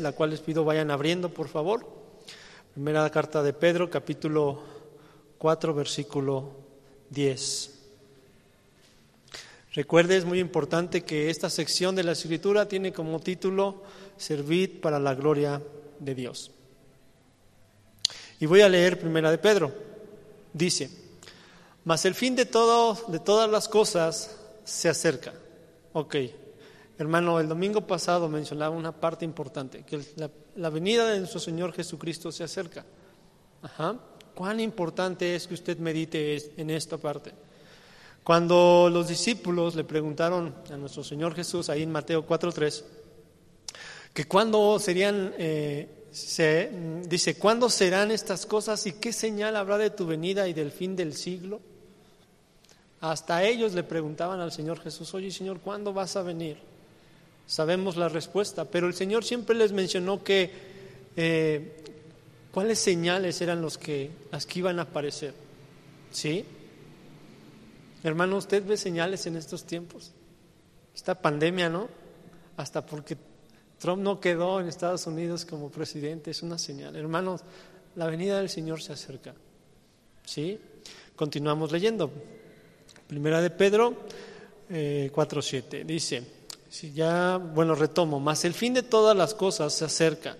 la cual les pido vayan abriendo, por favor. Primera carta de Pedro, capítulo 4, versículo 10. Recuerde, es muy importante que esta sección de la escritura tiene como título Servir para la gloria de Dios. Y voy a leer Primera de Pedro. Dice, mas el fin de, todo, de todas las cosas se acerca. Ok, hermano, el domingo pasado mencionaba una parte importante, que la, venida de nuestro Señor Jesucristo se acerca. Ajá. ¿Cuán importante es que usted medite en esta parte? Cuando los discípulos le preguntaron a nuestro Señor Jesús, ahí en Mateo 4.3, que cuándo serían, eh, dice, ¿cuándo serán estas cosas y qué señal habrá de tu venida y del fin del siglo? Hasta ellos le preguntaban al Señor Jesús, oye Señor, ¿cuándo vas a venir? Sabemos la respuesta, pero el Señor siempre les mencionó que eh, cuáles señales eran los que, las que iban a aparecer. ¿Sí? Hermano, ¿usted ve señales en estos tiempos? Esta pandemia, ¿no? Hasta porque Trump no quedó en Estados Unidos como presidente, es una señal. Hermanos, la venida del Señor se acerca. ¿Sí? Continuamos leyendo. Primera de Pedro eh, 4.7. Dice, si ya, bueno, retomo, más el fin de todas las cosas se acerca.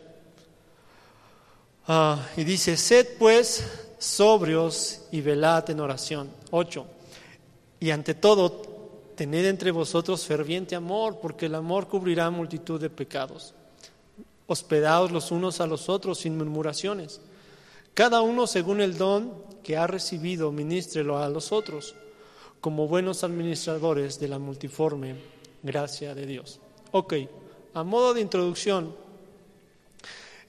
Ah, y dice, sed pues sobrios y velad en oración. 8. Y ante todo, tened entre vosotros ferviente amor, porque el amor cubrirá multitud de pecados. Hospedaos los unos a los otros sin murmuraciones. Cada uno según el don que ha recibido, ministrelo a los otros, como buenos administradores de la multiforme gracia de Dios. Ok, a modo de introducción,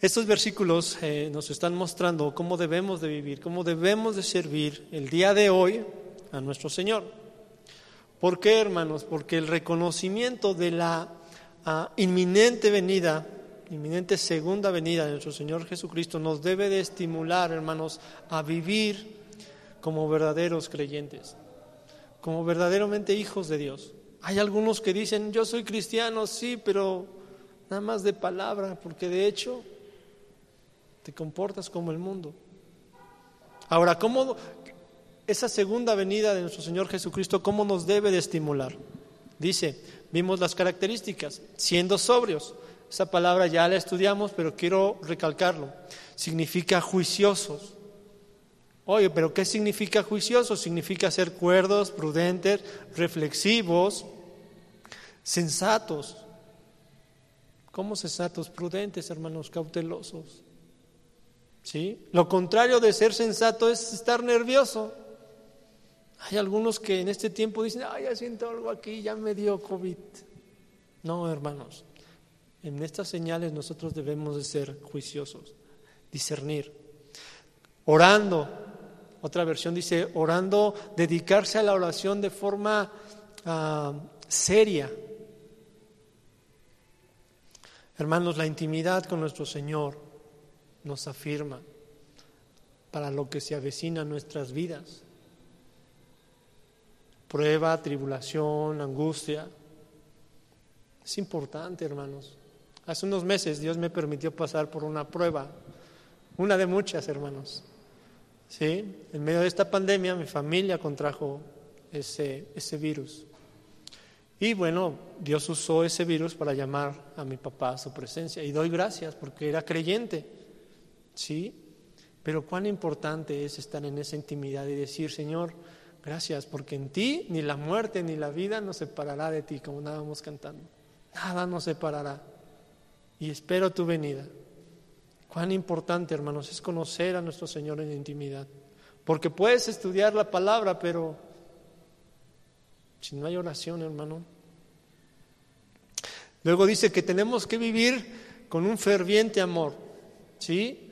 estos versículos eh, nos están mostrando cómo debemos de vivir, cómo debemos de servir el día de hoy a nuestro Señor. ¿Por qué, hermanos? Porque el reconocimiento de la ah, inminente venida, inminente segunda venida de nuestro Señor Jesucristo nos debe de estimular, hermanos, a vivir como verdaderos creyentes, como verdaderamente hijos de Dios. Hay algunos que dicen, yo soy cristiano, sí, pero nada más de palabra, porque de hecho te comportas como el mundo. Ahora, ¿cómo, esa segunda venida de nuestro Señor Jesucristo, ¿cómo nos debe de estimular? Dice, vimos las características, siendo sobrios. Esa palabra ya la estudiamos, pero quiero recalcarlo. Significa juiciosos. Oye, pero ¿qué significa juiciosos? Significa ser cuerdos, prudentes, reflexivos, sensatos. ¿Cómo sensatos? Prudentes, hermanos, cautelosos. ¿Sí? Lo contrario de ser sensato es estar nervioso. Hay algunos que en este tiempo dicen, ay, ya siento algo aquí, ya me dio COVID. No, hermanos, en estas señales nosotros debemos de ser juiciosos, discernir. Orando, otra versión dice, orando, dedicarse a la oración de forma ah, seria. Hermanos, la intimidad con nuestro Señor nos afirma para lo que se avecina en nuestras vidas prueba, tribulación, angustia. Es importante, hermanos. Hace unos meses Dios me permitió pasar por una prueba, una de muchas, hermanos. ¿Sí? En medio de esta pandemia mi familia contrajo ese, ese virus. Y bueno, Dios usó ese virus para llamar a mi papá a su presencia. Y doy gracias porque era creyente. ¿Sí? Pero cuán importante es estar en esa intimidad y decir, Señor, Gracias, porque en ti ni la muerte ni la vida nos separará de ti, como estábamos cantando. Nada nos separará. Y espero tu venida. Cuán importante, hermanos, es conocer a nuestro Señor en intimidad. Porque puedes estudiar la palabra, pero si no hay oración, hermano. Luego dice que tenemos que vivir con un ferviente amor, ¿sí?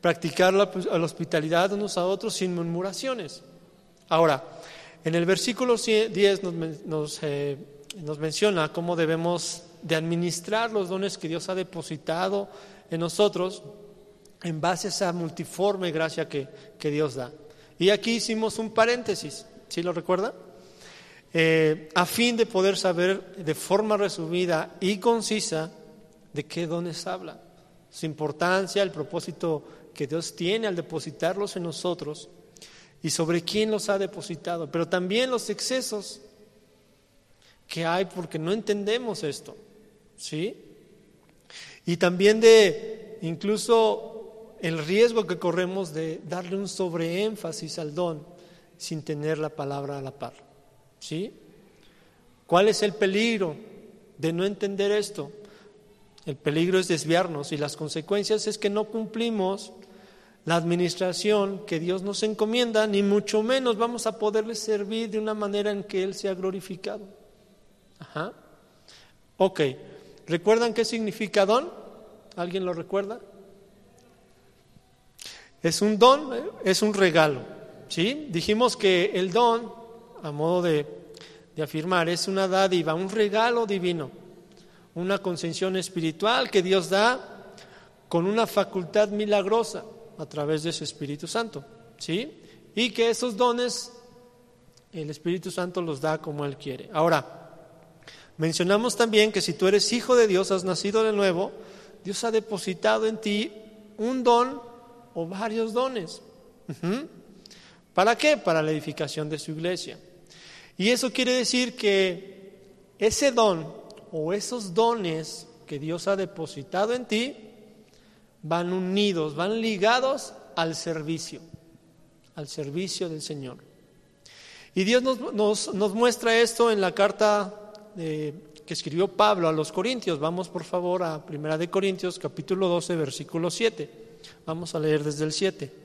Practicar la, hospitalidad unos a otros sin murmuraciones. Ahora, en el versículo 10 nos, eh, nos, menciona cómo debemos de administrar los dones que Dios ha depositado en nosotros en base a esa multiforme gracia que, Dios da. Y aquí hicimos un paréntesis, ¿sí lo recuerda? Eh, a fin de poder saber de forma resumida y concisa de qué dones habla. su importancia, el propósito que Dios tiene al depositarlos en nosotros y sobre quién los ha depositado, pero también los excesos que hay porque no entendemos esto, ¿sí? Y también de incluso el riesgo que corremos de darle un sobreénfasis al don sin tener la palabra a la par, ¿sí? ¿Cuál es el peligro de no entender esto? El peligro es desviarnos y las consecuencias es que no cumplimos la administración que Dios nos encomienda, ni mucho menos vamos a poderle servir de una manera en que Él sea glorificado. Ajá. Ok, ¿recuerdan qué significa don? ¿Alguien lo recuerda? Es un don, ¿eh? es un regalo. ¿sí? Dijimos que el don, a modo de, de afirmar, es una dádiva, un regalo divino, una concesión espiritual que Dios da con una facultad milagrosa a través de su Espíritu Santo, ¿sí? Y que esos dones el Espíritu Santo los da como Él quiere. Ahora, mencionamos también que si tú eres hijo de Dios, has nacido de nuevo, Dios ha depositado en ti un don o varios dones. ¿Para qué? Para la edificación de su iglesia. Y eso quiere decir que ese don o esos dones que Dios ha depositado en ti van unidos, van ligados al servicio, al servicio del Señor. Y Dios nos, nos, muestra esto en la carta que escribió Pablo a los Corintios. Vamos por favor a Primera de Corintios capítulo 12 versículo 7. Vamos a leer desde el 7.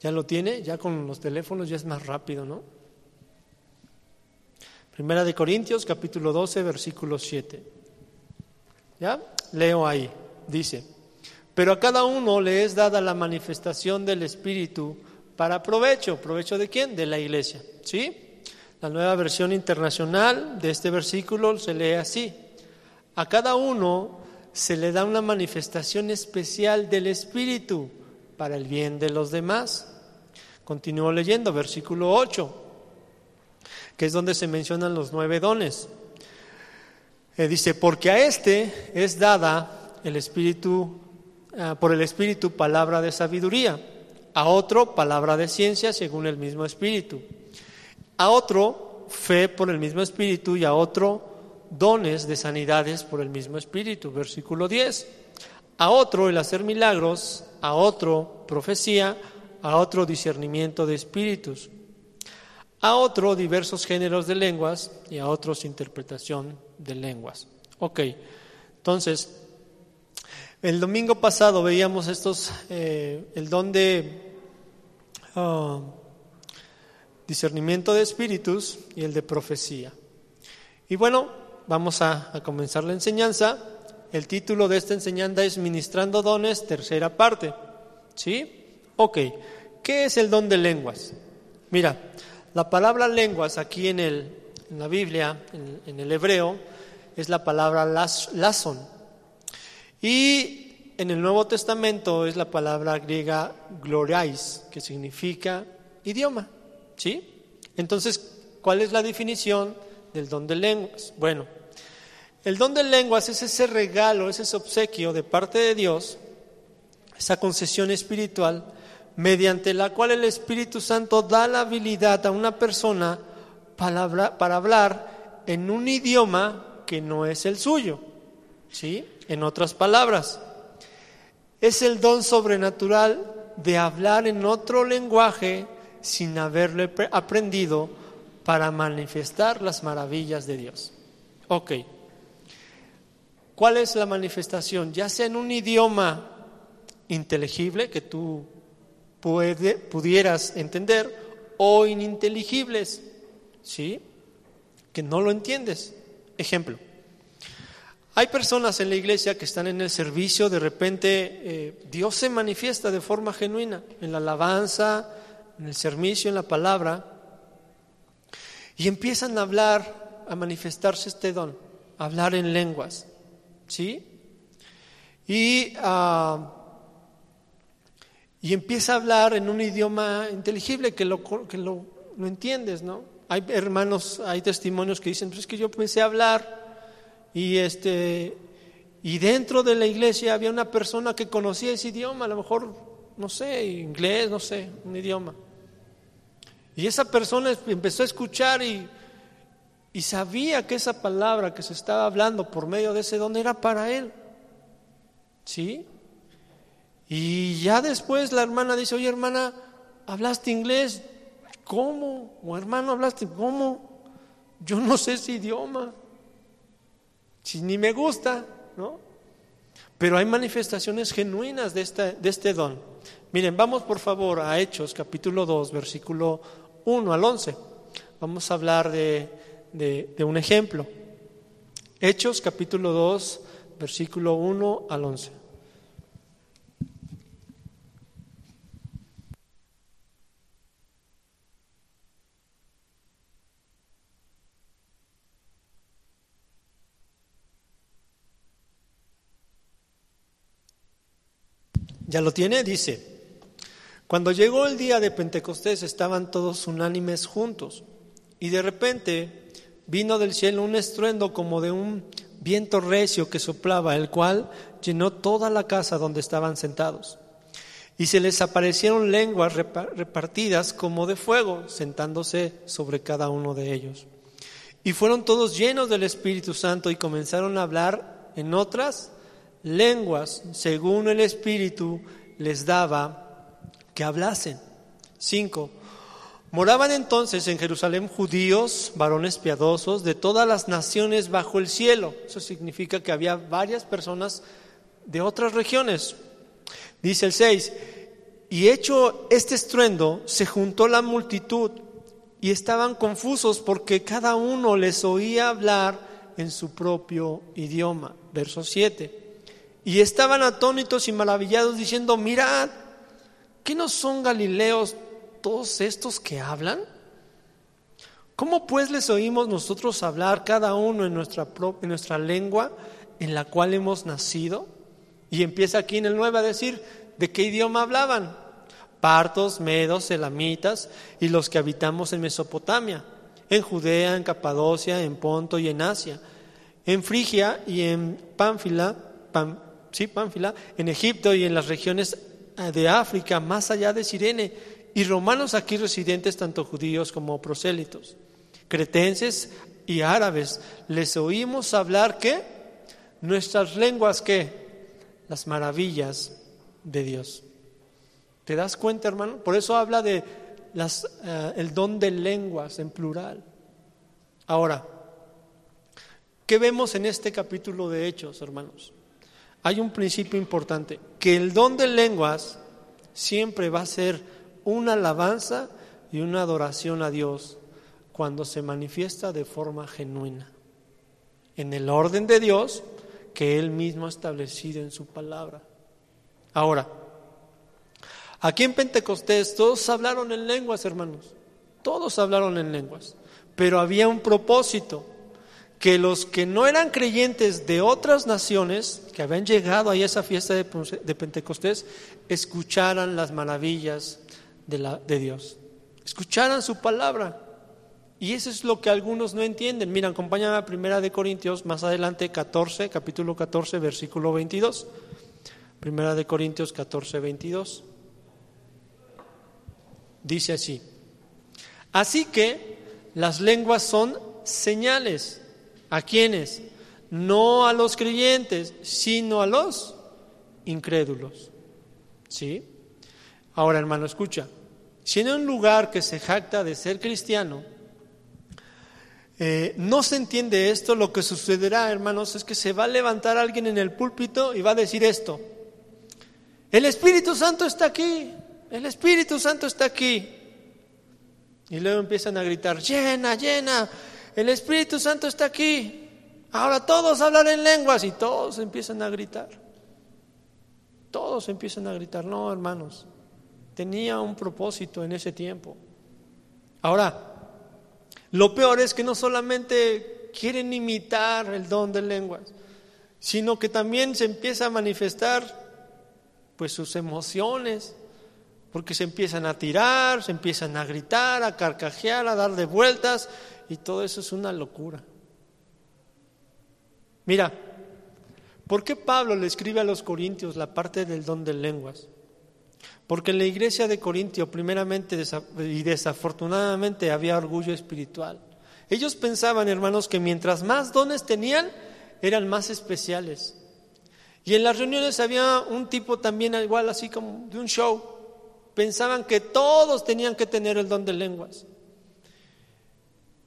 ¿Ya lo tiene? Ya con los teléfonos ya es más rápido, ¿no? Primera de Corintios, capítulo 12, versículo 7. ¿Ya? Leo ahí. Dice, pero a cada uno le es dada la manifestación del Espíritu para provecho. ¿Provecho de quién? De la iglesia. ¿Sí? La nueva versión internacional de este versículo se lee así. A cada uno se le da una manifestación especial del Espíritu para el bien de los demás. Continúo leyendo, versículo 8 que es donde se mencionan los nueve dones. Eh, dice, porque a este es dada el Espíritu, ah, por el Espíritu palabra de sabiduría, a otro palabra de ciencia según el mismo Espíritu, a otro fe por el mismo Espíritu y a otro dones de sanidades por el mismo Espíritu. Versículo 10. A otro el hacer milagros, a otro profecía, a otro discernimiento de espíritus a otro diversos géneros de lenguas y a otros interpretación de lenguas. Ok, entonces, el domingo pasado veíamos estos, eh, el don de ah, discernimiento de espíritus y el de profecía. Y bueno, vamos a, comenzar la enseñanza. El título de esta enseñanza es Ministrando Dones, tercera parte. ¿Sí? Ok, ¿qué es el don de lenguas? Mira, la palabra lenguas aquí en, el, en la Biblia, en, el hebreo, es la palabra lason. Y en el Nuevo Testamento es la palabra griega gloriais, que significa idioma. ¿Sí? Entonces, ¿cuál es la definición del don de lenguas? Bueno, el don de lenguas es ese regalo, es ese obsequio de parte de Dios, esa concesión espiritual mediante la cual el Espíritu Santo da la habilidad a una persona para hablar en un idioma que no es el suyo. ¿Sí? En otras palabras, es el don sobrenatural de hablar en otro lenguaje sin haberlo aprendido para manifestar las maravillas de Dios. Ok. ¿Cuál es la manifestación? Ya sea en un idioma inteligible que tú pudieras entender o ininteligibles, ¿sí? Que no lo entiendes. Ejemplo, hay personas en la iglesia que están en el servicio, de repente eh, Dios se manifiesta de forma genuina en la alabanza, en el servicio, en la palabra, y empiezan a hablar, a manifestarse este don, a hablar en lenguas, ¿sí? Y uh, y empieza a hablar en un idioma inteligible que lo, que lo, entiendes, ¿no? hay hermanos, hay testimonios que dicen, pues es que yo empecé a hablar y este y dentro de la iglesia había una persona que conocía ese idioma, a lo mejor, no sé, inglés, no sé, un idioma. Y esa persona empezó a escuchar y, y sabía que esa palabra que se estaba hablando por medio de ese don era para él. ¿Sí? Y ya después la hermana dice, oye hermana, ¿hablaste inglés? ¿Cómo? O hermano, ¿hablaste cómo? Yo no sé ese idioma. Si ni me gusta. ¿no? Pero hay manifestaciones genuinas de, de este don. Miren, vamos por favor a Hechos capítulo 2, versículo 1 al 11. Vamos a hablar de, de un ejemplo. Hechos capítulo 2, versículo 1 al 11. ¿Ya lo tiene? Dice, cuando llegó el día de Pentecostés estaban todos unánimes juntos y de repente vino del cielo un estruendo como de un viento recio que soplaba, el cual llenó toda la casa donde estaban sentados. Y se les aparecieron lenguas repartidas como de fuego, sentándose sobre cada uno de ellos. Y fueron todos llenos del Espíritu Santo y comenzaron a hablar en otras lenguas según el Espíritu les daba que hablasen. Cinco. Moraban entonces en Jerusalén judíos, varones piadosos, de todas las naciones bajo el cielo. Eso significa que había varias personas de otras regiones. Dice el 6, y hecho este estruendo, se juntó la multitud y estaban confusos porque cada uno les oía hablar en su propio idioma. Verso 7. Y estaban atónitos y maravillados diciendo, mirad, ¿qué no son galileos todos estos que hablan? ¿Cómo pues les oímos nosotros hablar cada uno en nuestra, en nuestra lengua en la cual hemos nacido? Y empieza aquí en el 9 a decir, ¿de qué idioma hablaban? Partos, medos, elamitas y los que habitamos en Mesopotamia, en Judea, en Capadocia, en Ponto y en Asia, en Frigia y en Pánfila, sí, Pánfila, en Egipto y en las regiones eh, de África, más allá de Sirene, y romanos aquí residentes, tanto judíos como prosélitos, cretenses y árabes, les oímos hablar que nuestras lenguas que las maravillas de Dios. ¿Te das cuenta, hermano? Por eso habla de las, eh, el don de lenguas en plural. Ahora, ¿qué vemos en este capítulo de Hechos, hermanos? Hay un principio importante, que el don de lenguas siempre va a ser una alabanza y una adoración a Dios cuando se manifiesta de forma genuina, en el orden de Dios que Él mismo ha establecido en su palabra. Ahora, aquí en Pentecostés todos hablaron en lenguas, hermanos, todos hablaron en lenguas, pero había un propósito que los que no eran creyentes de otras naciones, que habían llegado a esa fiesta de, Pentecostés, escucharan las maravillas de, la, de Dios, escucharan su palabra. Y eso es lo que algunos no entienden. Mira, acompáñame a Primera de Corintios, más adelante 14, capítulo 14, versículo 22. Primera de Corintios 14, 22. Dice así. Así que las lenguas son señales ¿A quiénes? No a los creyentes, sino a los incrédulos. ¿Sí? Ahora, hermano, escucha. Si en un lugar que se jacta de ser cristiano, eh, no se entiende esto, lo que sucederá, hermanos, es que se va a levantar alguien en el púlpito y va a decir esto. El Espíritu Santo está aquí, el Espíritu Santo está aquí. Y luego empiezan a gritar, llena, llena, el Espíritu Santo está aquí. Ahora todos hablan en lenguas y todos empiezan a gritar. Todos empiezan a gritar. No, hermanos, tenía un propósito en ese tiempo. Ahora, lo peor es que no solamente quieren imitar el don de lenguas, sino que también se empieza a manifestar pues sus emociones, porque se empiezan a tirar, se empiezan a gritar, a carcajear, a dar de vueltas, y todo eso es una locura. Mira, ¿por qué Pablo le escribe a los corintios la parte del don de lenguas? Porque en la iglesia de Corintio, primeramente y desafortunadamente, había orgullo espiritual. Ellos pensaban, hermanos, que mientras más dones tenían, eran más especiales. Y en las reuniones había un tipo también igual, así como de un show. Pensaban que todos tenían que tener el don de lenguas.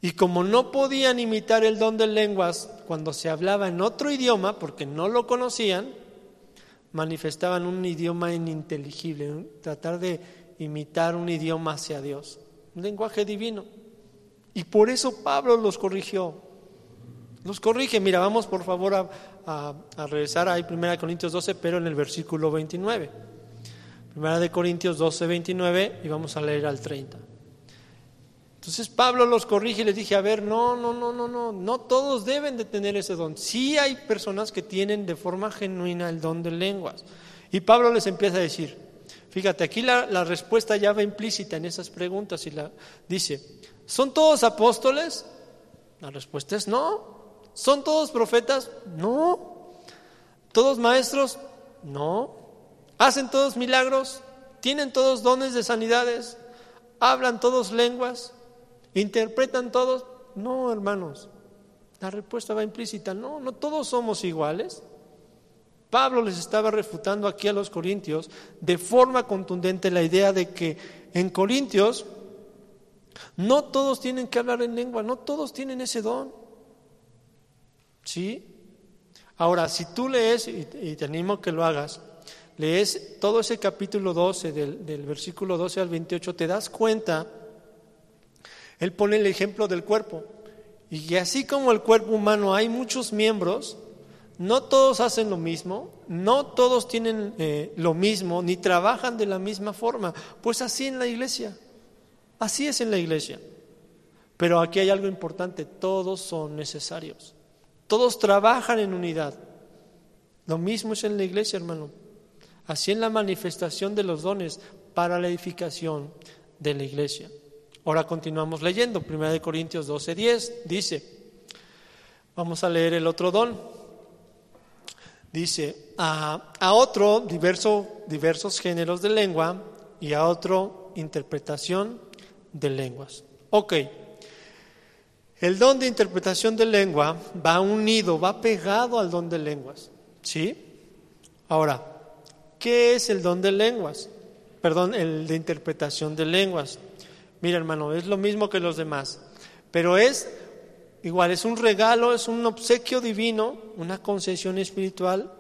Y como no podían imitar el don de lenguas cuando se hablaba en otro idioma, porque no lo conocían, manifestaban un idioma ininteligible, tratar de imitar un idioma hacia Dios, un lenguaje divino. Y por eso Pablo los corrigió. Los corrige. Mira, vamos por favor a, regresar a 1 Corintios 12, pero en el versículo 29. 1 de Corintios 12, 29 y vamos a leer al 30. Entonces Pablo los corrige y les dije, a ver, no, no, no, no, no, no todos deben de tener ese don. Sí hay personas que tienen de forma genuina el don de lenguas. Y Pablo les empieza a decir, fíjate, aquí la, respuesta ya va implícita en esas preguntas y la dice, ¿son todos apóstoles? La respuesta es no. ¿Son todos profetas? No. ¿Todos maestros? No. ¿Hacen todos milagros? ¿Tienen todos dones de sanidades? ¿Hablan todos lenguas? ¿Interpretan todos? No, hermanos. La respuesta va implícita. No, no todos somos iguales. Pablo les estaba refutando aquí a los corintios de forma contundente la idea de que en Corintios no todos tienen que hablar en lengua, no todos tienen ese don. ¿Sí? Ahora, si tú lees, y te animo a que lo hagas, lees todo ese capítulo 12, del, del versículo 12 al 28, te das cuenta él pone el ejemplo del cuerpo. Y que así como el cuerpo humano hay muchos miembros, no todos hacen lo mismo, no todos tienen eh, lo mismo, ni trabajan de la misma forma. Pues así en la iglesia, así es en la iglesia. Pero aquí hay algo importante, todos son necesarios, todos trabajan en unidad. Lo mismo es en la iglesia, hermano. Así en la manifestación de los dones para la edificación de la iglesia. Ahora continuamos leyendo, 1 Corintios 12, 10, dice, vamos a leer el otro don. Dice, a, a otro diverso, diversos géneros de lengua y a otro interpretación de lenguas. Ok, el don de interpretación de lengua va unido, va pegado al don de lenguas. ¿Sí? Ahora, ¿qué es el don de lenguas? Perdón, el de interpretación de lenguas. Mira, hermano, es lo mismo que los demás, pero es igual, es un regalo, es un obsequio divino, una concesión espiritual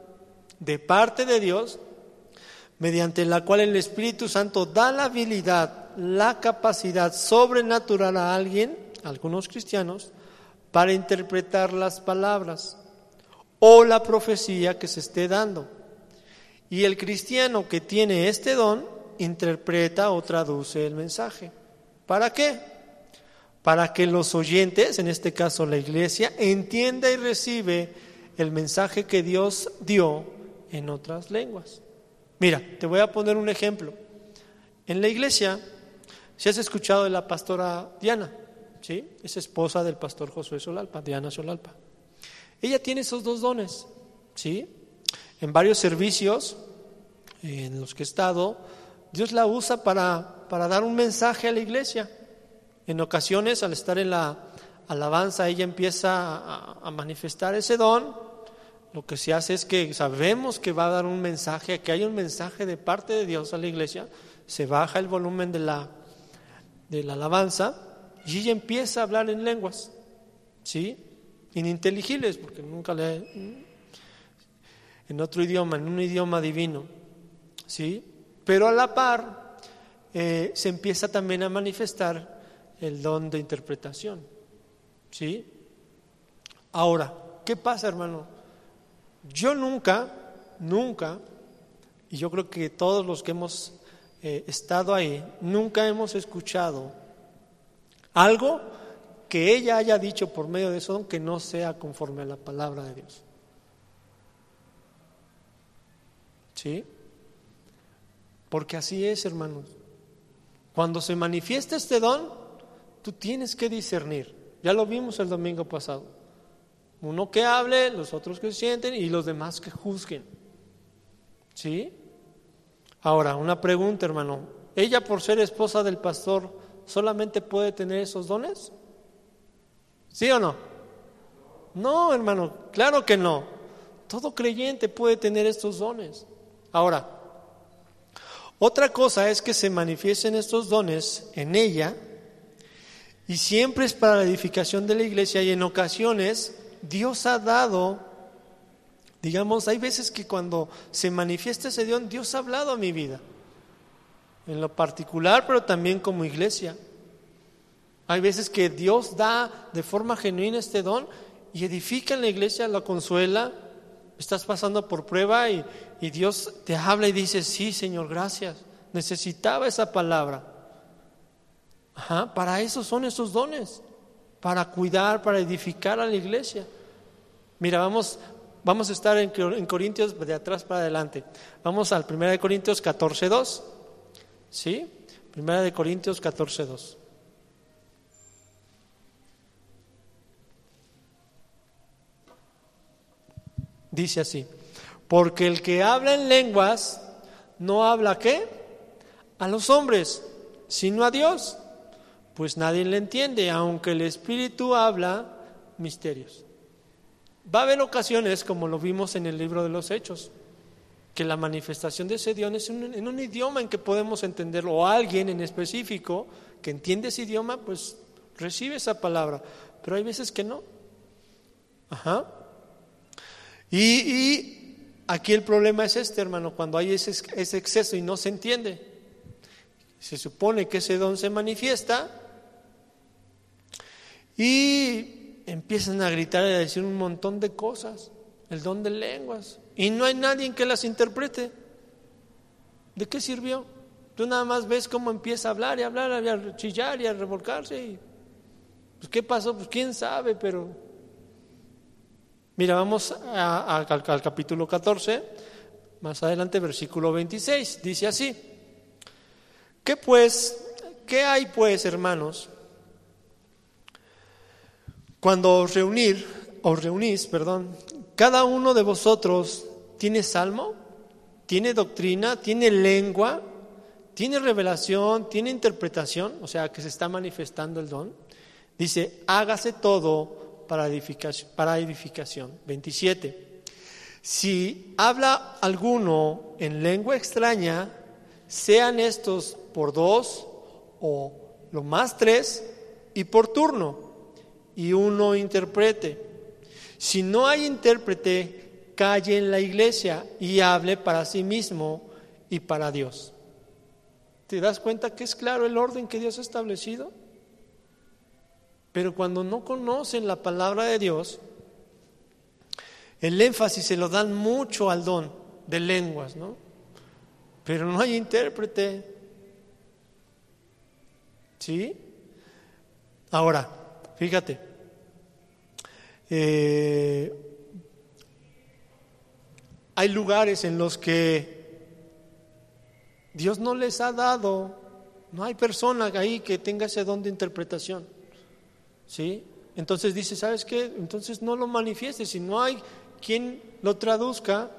de parte de Dios, mediante la cual el Espíritu Santo da la habilidad, la capacidad sobrenatural a alguien, algunos cristianos, para interpretar las palabras o la profecía que se esté dando. Y el cristiano que tiene este don interpreta o traduce el mensaje. ¿Para qué? Para que los oyentes, en este caso la iglesia, entienda y recibe el mensaje que Dios dio en otras lenguas. Mira, te voy a poner un ejemplo. En la iglesia, si has escuchado de la pastora Diana, ¿sí? Es esposa del pastor Josué Solalpa, Diana Solalpa. Ella tiene esos dos dones, ¿sí? En varios servicios en los que he estado, Dios la usa para para dar un mensaje a la iglesia. En ocasiones, al estar en la alabanza, ella empieza a, manifestar ese don. Lo que se hace es que sabemos que va a dar un mensaje, que hay un mensaje de parte de Dios a la iglesia. Se baja el volumen de la, de la alabanza y ella empieza a hablar en lenguas, ¿sí? Ininteligibles, porque nunca le. en otro idioma, en un idioma divino, ¿sí? Pero a la par, eh, se empieza también a manifestar el don de interpretación. ¿Sí? Ahora, ¿qué pasa, hermano? Yo nunca, nunca, y yo creo que todos los que hemos eh, estado ahí, nunca hemos escuchado algo que ella haya dicho por medio de eso que no sea conforme a la palabra de Dios. ¿Sí? Porque así es, hermanos. Cuando se manifiesta este don, tú tienes que discernir. Ya lo vimos el domingo pasado. Uno que hable, los otros que sienten y los demás que juzguen. ¿Sí? Ahora, una pregunta, hermano. ¿Ella por ser esposa del pastor solamente puede tener esos dones? ¿Sí o no? No, hermano, claro que no. Todo creyente puede tener estos dones. Ahora, otra cosa es que se manifiesten estos dones en ella y siempre es para la edificación de la iglesia y en ocasiones Dios ha dado, digamos, hay veces que cuando se manifiesta ese don, Dios ha hablado a mi vida, en lo particular, pero también como iglesia. Hay veces que Dios da de forma genuina este don y edifica en la iglesia, la consuela, estás pasando por prueba y, y Dios te habla y dice, sí, Señor, gracias, necesitaba esa palabra. Ajá, para eso son esos dones, para cuidar, para edificar a la iglesia. Mira, vamos, vamos a estar en, en Corintios de atrás para adelante. Vamos al 1 de Corintios 14, 2. ¿Sí? 1 de Corintios 14, Dice así, porque el que habla en lenguas no habla qué? A los hombres, sino a Dios, pues nadie le entiende, aunque el Espíritu habla misterios. Va a haber ocasiones, como lo vimos en el libro de los Hechos, que la manifestación de ese Dios es en un idioma en que podemos entenderlo, o alguien en específico que entiende ese idioma, pues recibe esa palabra, pero hay veces que no. Ajá. Y, aquí el problema es este, hermano, cuando hay ese, exceso y no se entiende. Se supone que ese don se manifiesta y empiezan a gritar y a decir un montón de cosas, el don de lenguas, y no hay nadie que las interprete. ¿De qué sirvió? Tú nada más ves cómo empieza a hablar y a hablar, y a chillar y a revolcarse. Pues, ¿qué pasó? Pues quién sabe, pero Mira, vamos al, capítulo 14, más adelante, versículo 26. Dice así: ¿Qué pues, qué hay pues, hermanos? Cuando os reunir, os reunís, perdón, cada uno de vosotros tiene salmo, tiene doctrina, tiene lengua, tiene revelación, tiene interpretación, o sea que se está manifestando el don. Dice, hágase todo para edificación. Para edificación. 27. Si habla alguno en lengua extraña, sean estos por dos o lo más tres y por turno, y uno interprete. Si no hay intérprete, calle en la iglesia y hable para sí mismo y para Dios. ¿Te das cuenta que es claro el orden que Dios ha establecido? Pero cuando no conocen la palabra de Dios, el énfasis se lo dan mucho al don de lenguas, ¿no? Pero no hay intérprete. ¿Sí? Ahora, fíjate. Eh, hay lugares en los que Dios no les ha dado, no hay persona ahí que tenga ese don de interpretación. ¿Sí? Entonces dice, ¿sabes qué? Entonces no lo manifiestes. Si no hay quien lo traduzca,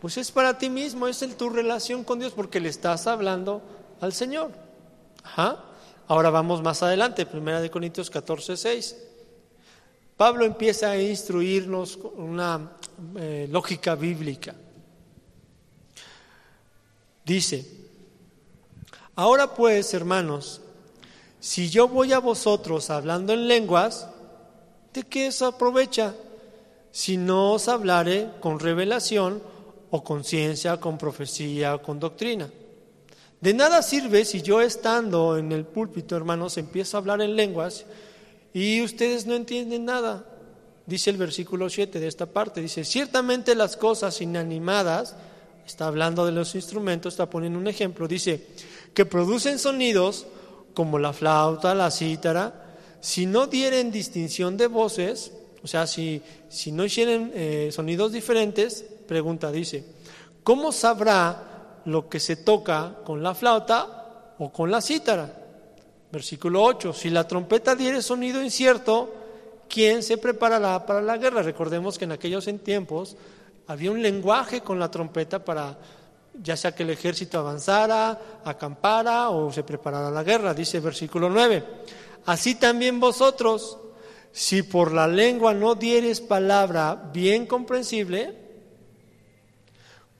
pues es para ti mismo, es en tu relación con Dios porque le estás hablando al Señor. Ahora vamos más adelante, Primera de Corintios 14, 6. Pablo empieza a instruirnos con una eh, lógica bíblica. Dice, ahora pues, hermanos, si yo voy a vosotros hablando en lenguas, ¿de qué os aprovecha? Si no os hablare con revelación o con ciencia, con profecía con doctrina. De nada sirve si yo estando en el púlpito, hermanos, empiezo a hablar en lenguas y ustedes no entienden nada. Dice el versículo 7 de esta parte, dice, ciertamente las cosas inanimadas, está hablando de los instrumentos, está poniendo un ejemplo, dice, que producen sonidos, como la flauta, la cítara, si no dieren distinción de voces, o sea, si, si no hicieran eh, sonidos diferentes, pregunta, dice, ¿cómo sabrá lo que se toca con la flauta o con la cítara? Versículo 8, si la trompeta diere sonido incierto, ¿quién se preparará para la guerra? Recordemos que en aquellos tiempos había un lenguaje con la trompeta para ya sea que el ejército avanzara, acampara o se preparara la guerra, dice versículo 9. Así también vosotros, si por la lengua no dieres palabra bien comprensible,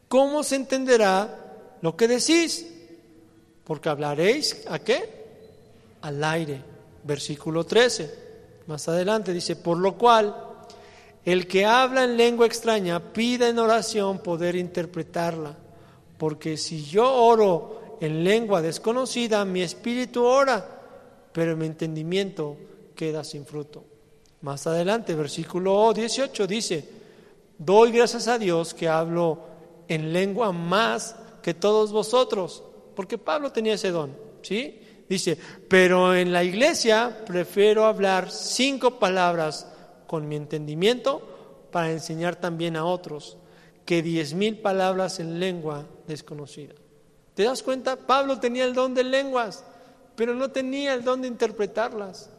¿cómo se entenderá lo que decís? Porque hablaréis a qué? Al aire. Versículo 13. Más adelante dice, por lo cual, el que habla en lengua extraña pida en oración poder interpretarla porque si yo oro en lengua desconocida, mi espíritu ora, pero mi entendimiento queda sin fruto. Más adelante, versículo 18 dice, doy gracias a Dios que hablo en lengua más que todos vosotros, porque Pablo tenía ese don, ¿sí? Dice, pero en la iglesia prefiero hablar cinco palabras con mi entendimiento para enseñar también a otros que diez mil palabras en lengua desconocida. ¿Te das cuenta? Pablo tenía el don de lenguas, pero no tenía el don de interpretarlas.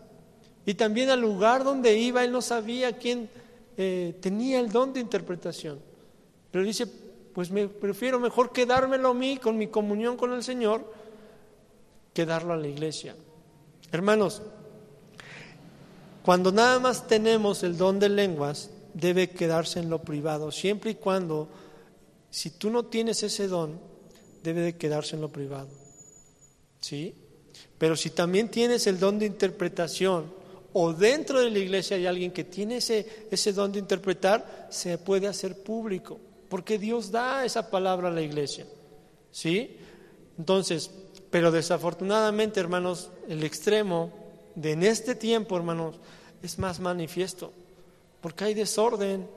Y también al lugar donde iba, él no sabía quién eh, tenía el don de interpretación. Pero dice, pues me prefiero mejor quedármelo a mí con mi comunión con el Señor que darlo a la iglesia. Hermanos, cuando nada más tenemos el don de lenguas, debe quedarse en lo privado, siempre y cuando, si tú no tienes ese don, debe de quedarse en lo privado. ¿Sí? Pero si también tienes el don de interpretación, o dentro de la iglesia hay alguien que tiene ese, ese don de interpretar, se puede hacer público, porque Dios da esa palabra a la iglesia. ¿Sí? Entonces, pero desafortunadamente, hermanos, el extremo de en este tiempo, hermanos, es más manifiesto porque hay desorden,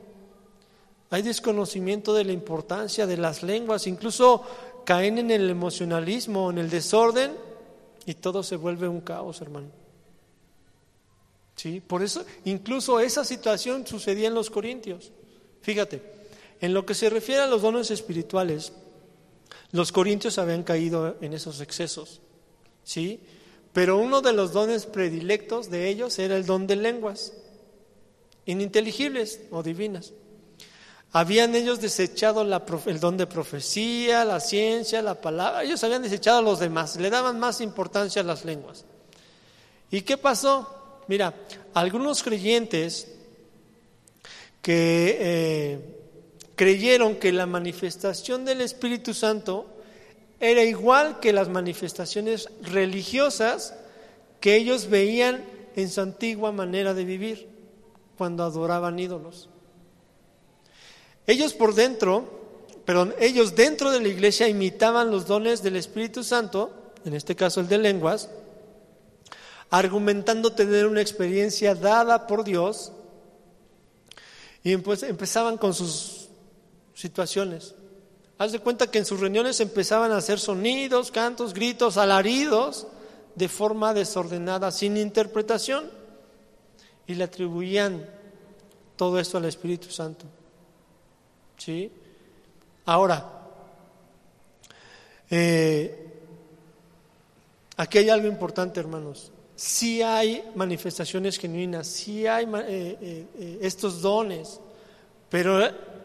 hay desconocimiento de la importancia de las lenguas, incluso caen en el emocionalismo, en el desorden, y todo se vuelve un caos, hermano. ¿Sí? Por eso, incluso esa situación sucedía en los Corintios. Fíjate, en lo que se refiere a los dones espirituales, los corintios habían caído en esos excesos, ¿sí? Pero uno de los dones predilectos de ellos era el don de lenguas ininteligibles o divinas. Habían ellos desechado el don de profecía, la ciencia, la palabra. Ellos habían desechado a los demás, le daban más importancia a las lenguas. ¿Y qué pasó? Mira, algunos creyentes que eh, creyeron que la manifestación del Espíritu Santo era igual que las manifestaciones religiosas que ellos veían en su antigua manera de vivir cuando adoraban ídolos. Ellos por dentro, perdón, ellos dentro de la iglesia imitaban los dones del Espíritu Santo, en este caso el de lenguas, argumentando tener una experiencia dada por Dios, y pues empezaban con sus situaciones. Haz de cuenta que en sus reuniones empezaban a hacer sonidos, cantos, gritos, alaridos, de forma desordenada, sin interpretación y le atribuían todo esto al Espíritu Santo. ¿Sí? Ahora, eh, aquí hay algo importante, hermanos. Sí hay manifestaciones genuinas, sí hay eh, eh, estos dones, pero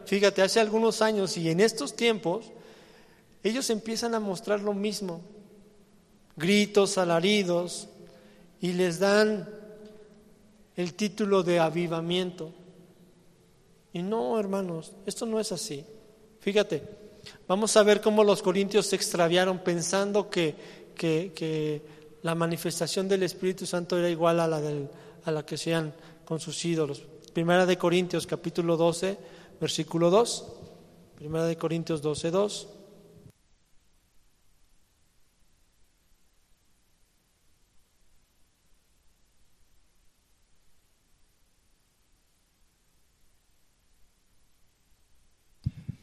fíjate, hace algunos años y en estos tiempos, ellos empiezan a mostrar lo mismo, gritos, alaridos, y les dan el título de avivamiento. Y no, hermanos, esto no es así. Fíjate, vamos a ver cómo los corintios se extraviaron pensando que, que, la manifestación del Espíritu Santo era igual a la, del, a la que sean con sus ídolos. Primera de Corintios capítulo 12, versículo 2. Primera de Corintios 12, 2.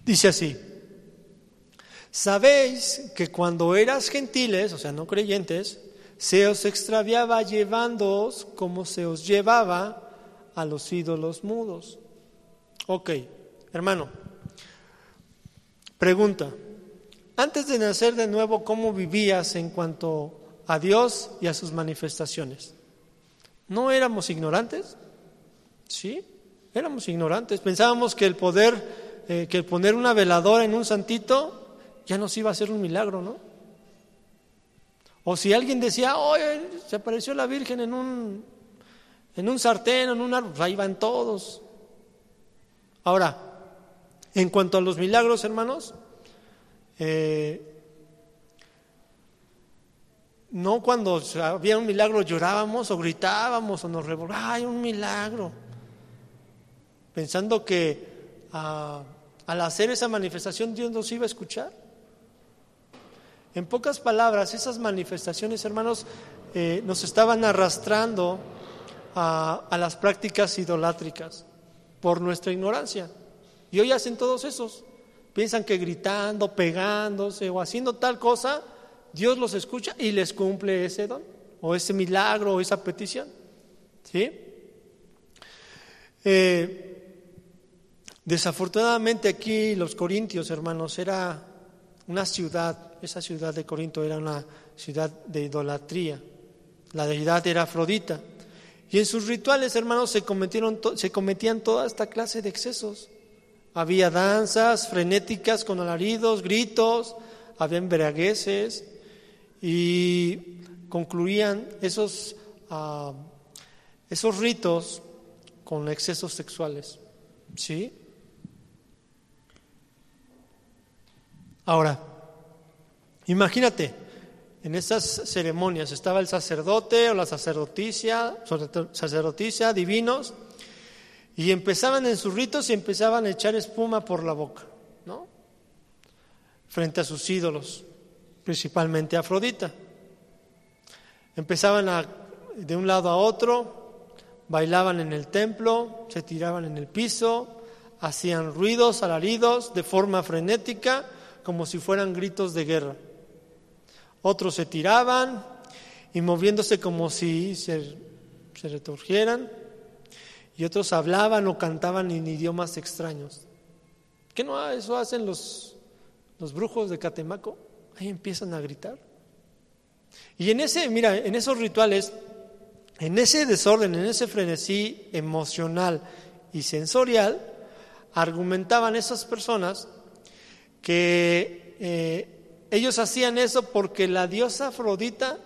Dice así, sabéis que cuando eras gentiles, o sea, no creyentes, se os extraviaba llevándoos como se os llevaba a los ídolos mudos. Ok, hermano, pregunta, antes de nacer de nuevo, ¿cómo vivías en cuanto a Dios y a sus manifestaciones. ¿No éramos ignorantes? Sí, éramos ignorantes. Pensábamos que el poder, eh, que poner una veladora en un santito ya nos iba a hacer un milagro, ¿no? O si alguien decía, oye, se apareció la Virgen en un, en un sartén, en un árbol, ahí van todos. Ahora, en cuanto a los milagros, hermanos, eh, no cuando había un milagro llorábamos o gritábamos o nos revolvábamos, ¡ay, un milagro! Pensando que ah, al hacer esa manifestación Dios nos iba a escuchar. En pocas palabras, esas manifestaciones, hermanos, eh, nos estaban arrastrando a, las prácticas idolátricas por nuestra ignorancia. Y hoy hacen todos esos. Piensan que gritando, pegándose o haciendo tal cosa, Dios los escucha y les cumple ese don, o ese milagro, o esa petición. ¿Sí? Eh, desafortunadamente aquí los corintios, hermanos, era una ciudad, esa ciudad de Corinto era una ciudad de idolatría. La deidad era Afrodita. Y en sus rituales, hermanos, se, cometieron se cometían toda esta clase de excesos. Había danzas frenéticas con alaridos, gritos, había embriagueces, y concluían esos, ah, esos ritos con excesos sexuales. ¿Sí? Ahora, imagínate, en esas ceremonias estaba el sacerdote o la sacerdotisa, sacerdotisa, divinos, y empezaban en sus ritos y empezaban a echar espuma por la boca, ¿no? Frente a sus ídolos principalmente Afrodita. Empezaban de un lado a otro, bailaban en el templo, se tiraban en el piso, hacían ruidos, alaridos, de forma frenética, como si fueran gritos de guerra. Otros se tiraban y moviéndose como si se, se y otros hablaban o cantaban en idiomas extraños. ¿Qué no eso hacen los, los brujos de Catemaco? ahí empiezan a gritar. Y en ese, mira, en esos rituales, en ese desorden, en ese frenesí emocional y sensorial, argumentaban esas personas que eh, ellos hacían eso porque la diosa Afrodita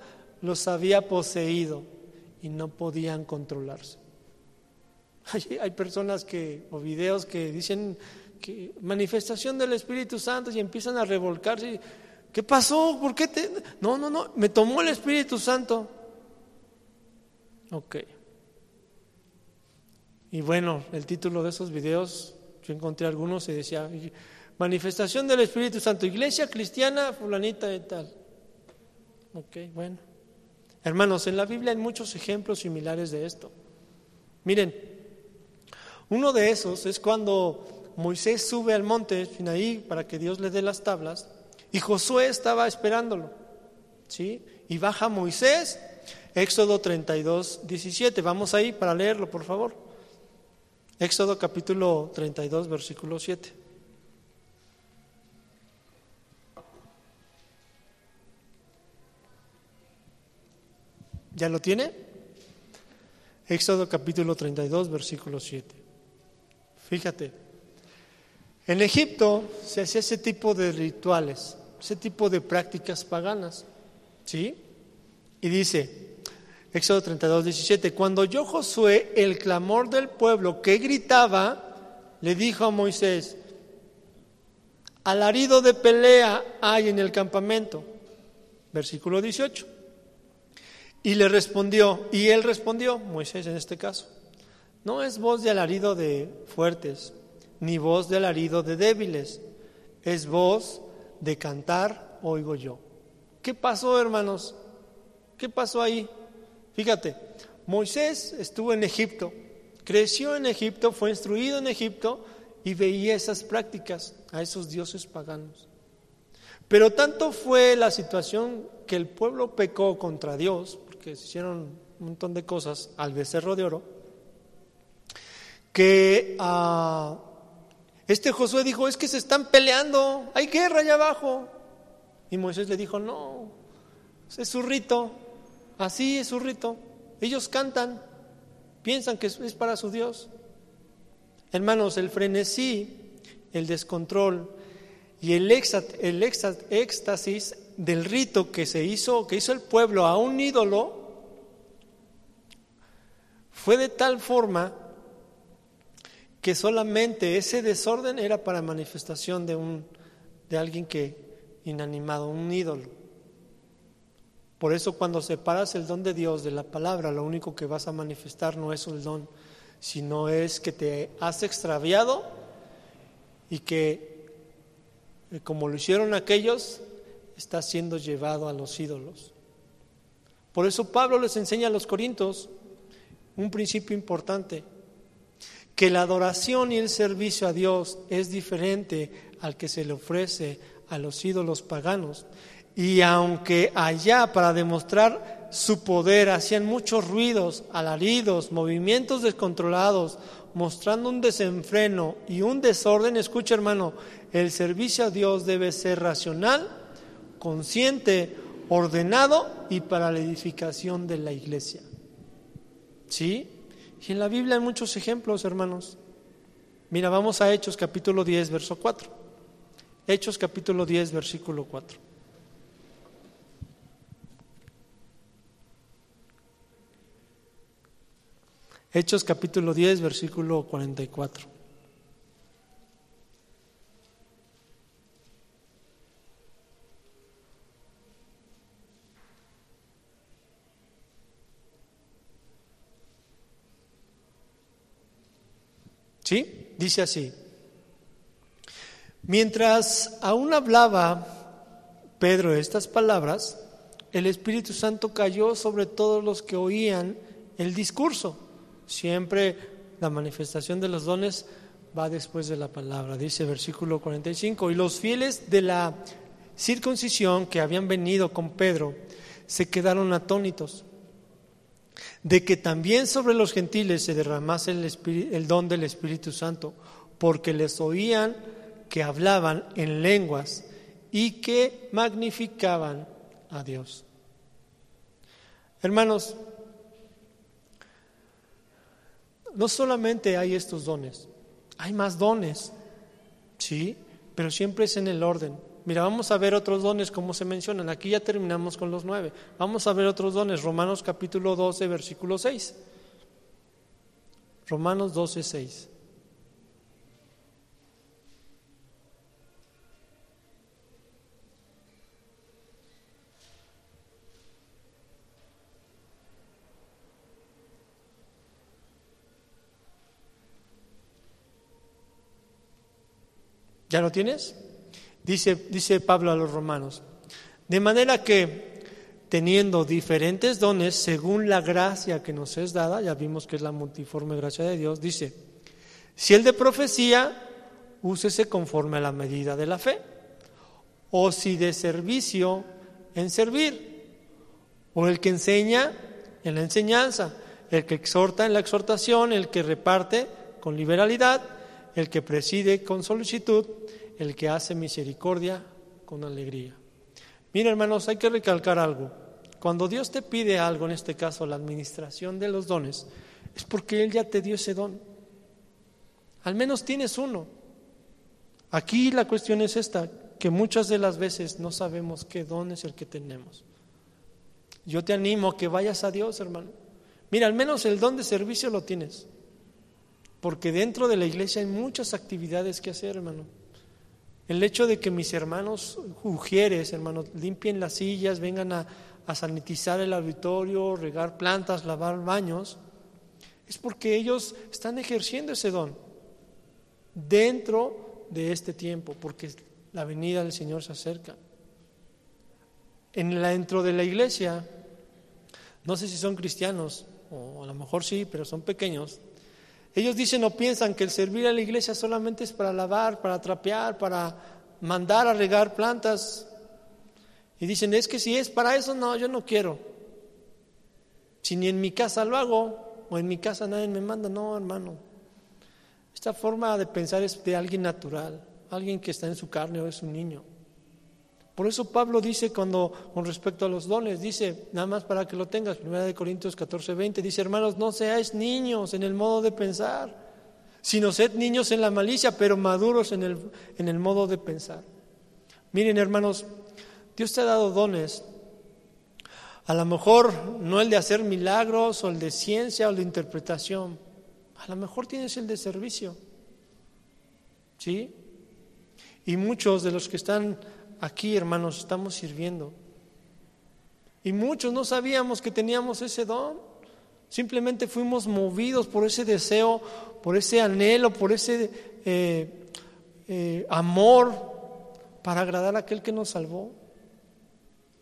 los había poseído y no podían controlarse. Hay, personas que, o videos que dicen que manifestación del Espíritu Santo y empiezan a revolcarse. ¿Qué pasó? ¿Por qué te.? No, no, no, me tomó el Espíritu Santo. Ok. Y bueno, el título de esos videos, yo encontré algunos y decía, manifestación del Espíritu Santo, iglesia cristiana, fulanita y tal. Ok, bueno. Hermanos, en la Biblia hay muchos ejemplos similares de esto. Miren, uno de esos es cuando Moisés sube al monte Sinaí para que Dios le dé las tablas y Josué estaba esperándolo. ¿Sí? Y baja Moisés, Éxodo 32, 17. Vamos ahí para leerlo, por favor. Éxodo capítulo 32, versículo 7. ¿Ya lo tiene? Éxodo capítulo 32, versículo 7. Fíjate, en Egipto se hacía ese tipo de rituales ese tipo de prácticas paganas. ¿Sí? Y dice, Éxodo 32, 17, cuando oyó Josué el clamor del pueblo que gritaba, le dijo a Moisés, alarido de pelea hay en el campamento. Versículo 18. Y le respondió, y él respondió, Moisés en este caso, no es voz de alarido de fuertes, ni voz de alarido de débiles, es voz de cantar oigo yo. ¿Qué pasó, hermanos? ¿Qué pasó ahí? Fíjate, Moisés estuvo en Egipto, creció en Egipto, fue instruido en Egipto y veía esas prácticas a esos dioses paganos. Pero tanto fue la situación que el pueblo pecó contra Dios, porque se hicieron un montón de cosas al becerro de oro, que ah, este Josué dijo, es que se están peleando, hay guerra allá abajo. Y Moisés le dijo, no, Es su rito, así es su rito. Ellos cantan, piensan que es para su Dios. Hermanos, el frenesí, el descontrol y el éxtasis del rito que se hizo, que hizo el pueblo a un ídolo, fue de tal forma que solamente ese desorden era para manifestación de un de alguien que inanimado, un ídolo. Por eso cuando separas el don de Dios de la palabra, lo único que vas a manifestar no es el don, sino es que te has extraviado y que, eh, como lo hicieron aquellos, estás siendo llevado a los ídolos. Por eso Pablo les enseña a los corintios un principio importante, que la adoración y el servicio a Dios es diferente al que se le ofrece a los ídolos paganos. Y aunque allá para demostrar su poder hacían muchos ruidos, alaridos, movimientos descontrolados, mostrando un desenfreno y un desorden, escucha hermano, el servicio a Dios debe ser racional, consciente, ordenado y para la edificación de la iglesia. ¿Sí? Y en la Biblia hay muchos ejemplos, hermanos. Mira, vamos a Hechos capítulo 10, verso 4. Hechos capítulo 10, versículo 4. Hechos capítulo 10, versículo 44. ¿Sí? Dice así. Mientras aún hablaba Pedro estas palabras, el Espíritu Santo cayó sobre todos los que oían el discurso. Siempre la manifestación de los dones va después de la palabra, dice versículo 45. Y los fieles de la circuncisión que habían venido con Pedro se quedaron atónitos de que también sobre los gentiles se derramase el, el don del Espíritu Santo, porque les oían que hablaban en lenguas y que magnificaban a Dios. Hermanos, no solamente hay estos dones, hay más dones, sí, pero siempre es en el orden. Mira, vamos a ver otros dones como se mencionan. Aquí ya terminamos con los nueve. Vamos a ver otros dones. Romanos capítulo 12, versículo 6. Romanos 12, 6. ¿Ya lo tienes? Dice, dice Pablo a los romanos. De manera que, teniendo diferentes dones según la gracia que nos es dada, ya vimos que es la multiforme gracia de Dios, dice, si el de profecía, úsese conforme a la medida de la fe, o si de servicio, en servir, o el que enseña, en la enseñanza, el que exhorta en la exhortación, el que reparte con liberalidad, el que preside con solicitud, el que hace misericordia con alegría. Mira, hermanos, hay que recalcar algo. Cuando Dios te pide algo, en este caso la administración de los dones, es porque Él ya te dio ese don. Al menos tienes uno. Aquí la cuestión es esta, que muchas de las veces no sabemos qué don es el que tenemos. Yo te animo a que vayas a Dios, hermano. Mira, al menos el don de servicio lo tienes. Porque dentro de la iglesia hay muchas actividades que hacer, hermano. El hecho de que mis hermanos ujieres, hermanos, limpien las sillas, vengan a, a sanitizar el auditorio, regar plantas, lavar baños, es porque ellos están ejerciendo ese don dentro de este tiempo, porque la venida del Señor se acerca. En la, dentro de la iglesia, no sé si son cristianos, o a lo mejor sí, pero son pequeños, ellos dicen o piensan que el servir a la iglesia solamente es para lavar, para trapear, para mandar a regar plantas. Y dicen, es que si es para eso, no, yo no quiero. Si ni en mi casa lo hago, o en mi casa nadie me manda, no, hermano. Esta forma de pensar es de alguien natural, alguien que está en su carne o es un niño. Por eso Pablo dice cuando con respecto a los dones, dice, nada más para que lo tengas, 1 de Corintios 14, 20, dice, hermanos, no seáis niños en el modo de pensar, sino sed niños en la malicia, pero maduros en el, en el modo de pensar. Miren, hermanos, Dios te ha dado dones. A lo mejor no el de hacer milagros o el de ciencia o el de interpretación. A lo mejor tienes el de servicio. ¿Sí? Y muchos de los que están aquí, hermanos, estamos sirviendo. Y muchos no sabíamos que teníamos ese don. Simplemente fuimos movidos por ese deseo, por ese anhelo, por ese eh, eh, amor para agradar a aquel que nos salvó.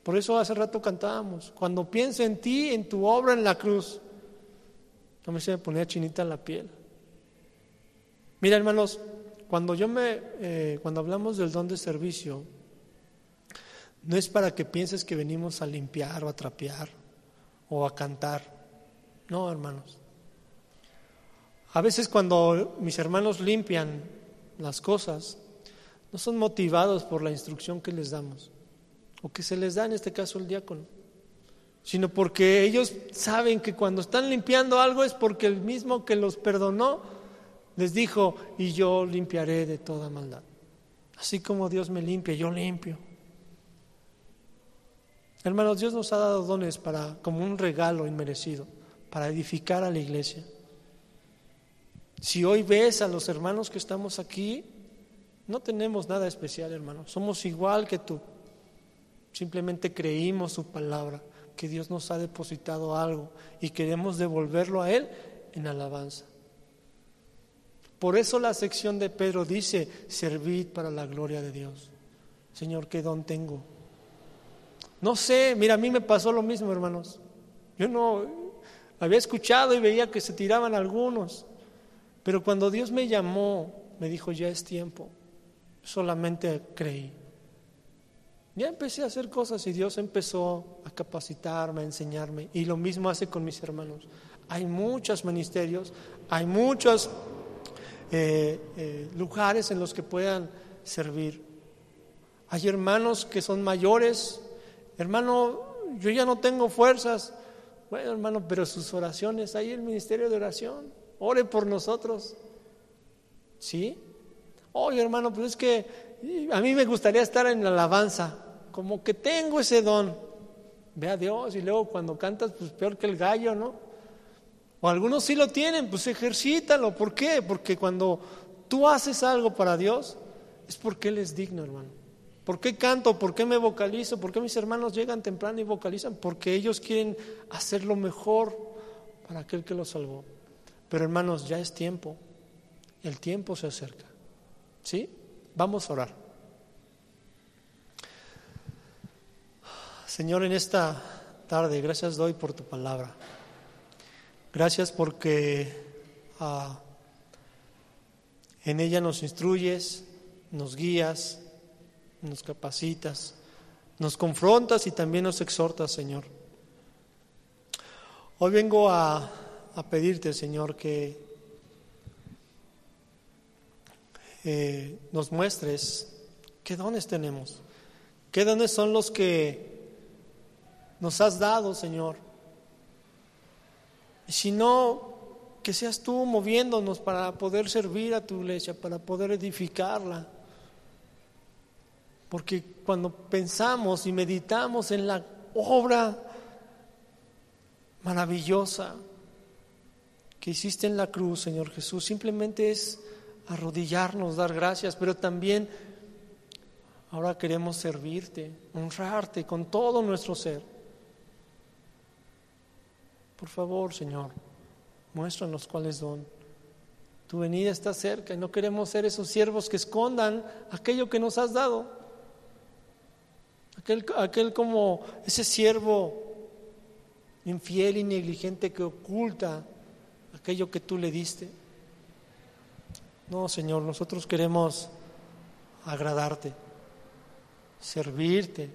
Por eso hace rato cantábamos, cuando pienso en ti, en tu obra en la cruz, no me se me ponía chinita la piel. Mira, hermanos, cuando yo me, eh, cuando hablamos del don de servicio, no es para que pienses que venimos a limpiar o a trapear o a cantar. No, hermanos. A veces cuando mis hermanos limpian las cosas, no son motivados por la instrucción que les damos, o que se les da en este caso el diácono, sino porque ellos saben que cuando están limpiando algo es porque el mismo que los perdonó les dijo, y yo limpiaré de toda maldad. Así como Dios me limpia, yo limpio. Hermanos, Dios nos ha dado dones para, como un regalo inmerecido, para edificar a la iglesia. Si hoy ves a los hermanos que estamos aquí, no tenemos nada especial, hermanos. Somos igual que tú. Simplemente creímos su palabra, que Dios nos ha depositado algo y queremos devolverlo a Él en alabanza. Por eso la sección de Pedro dice, servid para la gloria de Dios. Señor, ¿qué don tengo? No sé, mira, a mí me pasó lo mismo, hermanos. Yo no había escuchado y veía que se tiraban algunos, pero cuando Dios me llamó, me dijo, ya es tiempo, solamente creí. Ya empecé a hacer cosas y Dios empezó a capacitarme, a enseñarme. Y lo mismo hace con mis hermanos. Hay muchos ministerios, hay muchos eh, eh, lugares en los que puedan servir. Hay hermanos que son mayores, Hermano, yo ya no tengo fuerzas. Bueno, hermano, pero sus oraciones, ahí el ministerio de oración. Ore por nosotros. ¿Sí? Oye, hermano, pues es que a mí me gustaría estar en la alabanza. Como que tengo ese don. Ve a Dios y luego cuando cantas, pues peor que el gallo, ¿no? O algunos sí lo tienen, pues ejercítalo. ¿Por qué? Porque cuando tú haces algo para Dios, es porque Él es digno, hermano. ¿Por qué canto? ¿Por qué me vocalizo? ¿Por qué mis hermanos llegan temprano y vocalizan? Porque ellos quieren hacer lo mejor para aquel que los salvó. Pero hermanos, ya es tiempo. El tiempo se acerca. ¿Sí? Vamos a orar. Señor, en esta tarde, gracias doy por tu palabra. Gracias porque ah, en ella nos instruyes, nos guías, nos capacitas, nos confrontas y también nos exhortas, Señor. Hoy vengo a, pedirte, Señor, que eh, nos muestres qué dones tenemos, qué dones son los que nos has dado, Señor. Y si no, que seas tú moviéndonos para poder servir a tu iglesia, para poder edificarla porque cuando pensamos y meditamos en la obra maravillosa que hiciste en la cruz, Señor Jesús, simplemente es arrodillarnos, dar gracias, pero también ahora queremos servirte, honrarte con todo nuestro ser. Por favor, Señor, muéstranos cuál es don. Tu venida está cerca y no queremos ser esos siervos que escondan aquello que nos has dado. Aquel, como ese siervo infiel y negligente que oculta aquello que tú le diste. No, Señor, nosotros queremos agradarte, servirte,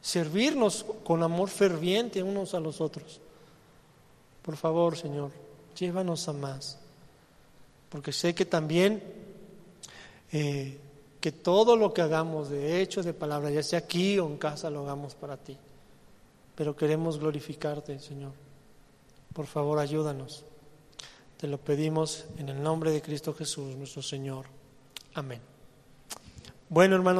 servirnos con amor ferviente unos a los otros. Por favor, Señor, llévanos a más, porque sé que también eh, que todo lo que hagamos de hecho, de palabra, ya sea aquí o en casa, lo hagamos para ti. Pero queremos glorificarte, Señor. Por favor, ayúdanos. Te lo pedimos en el nombre de Cristo Jesús, nuestro Señor. Amén. Bueno, hermanos.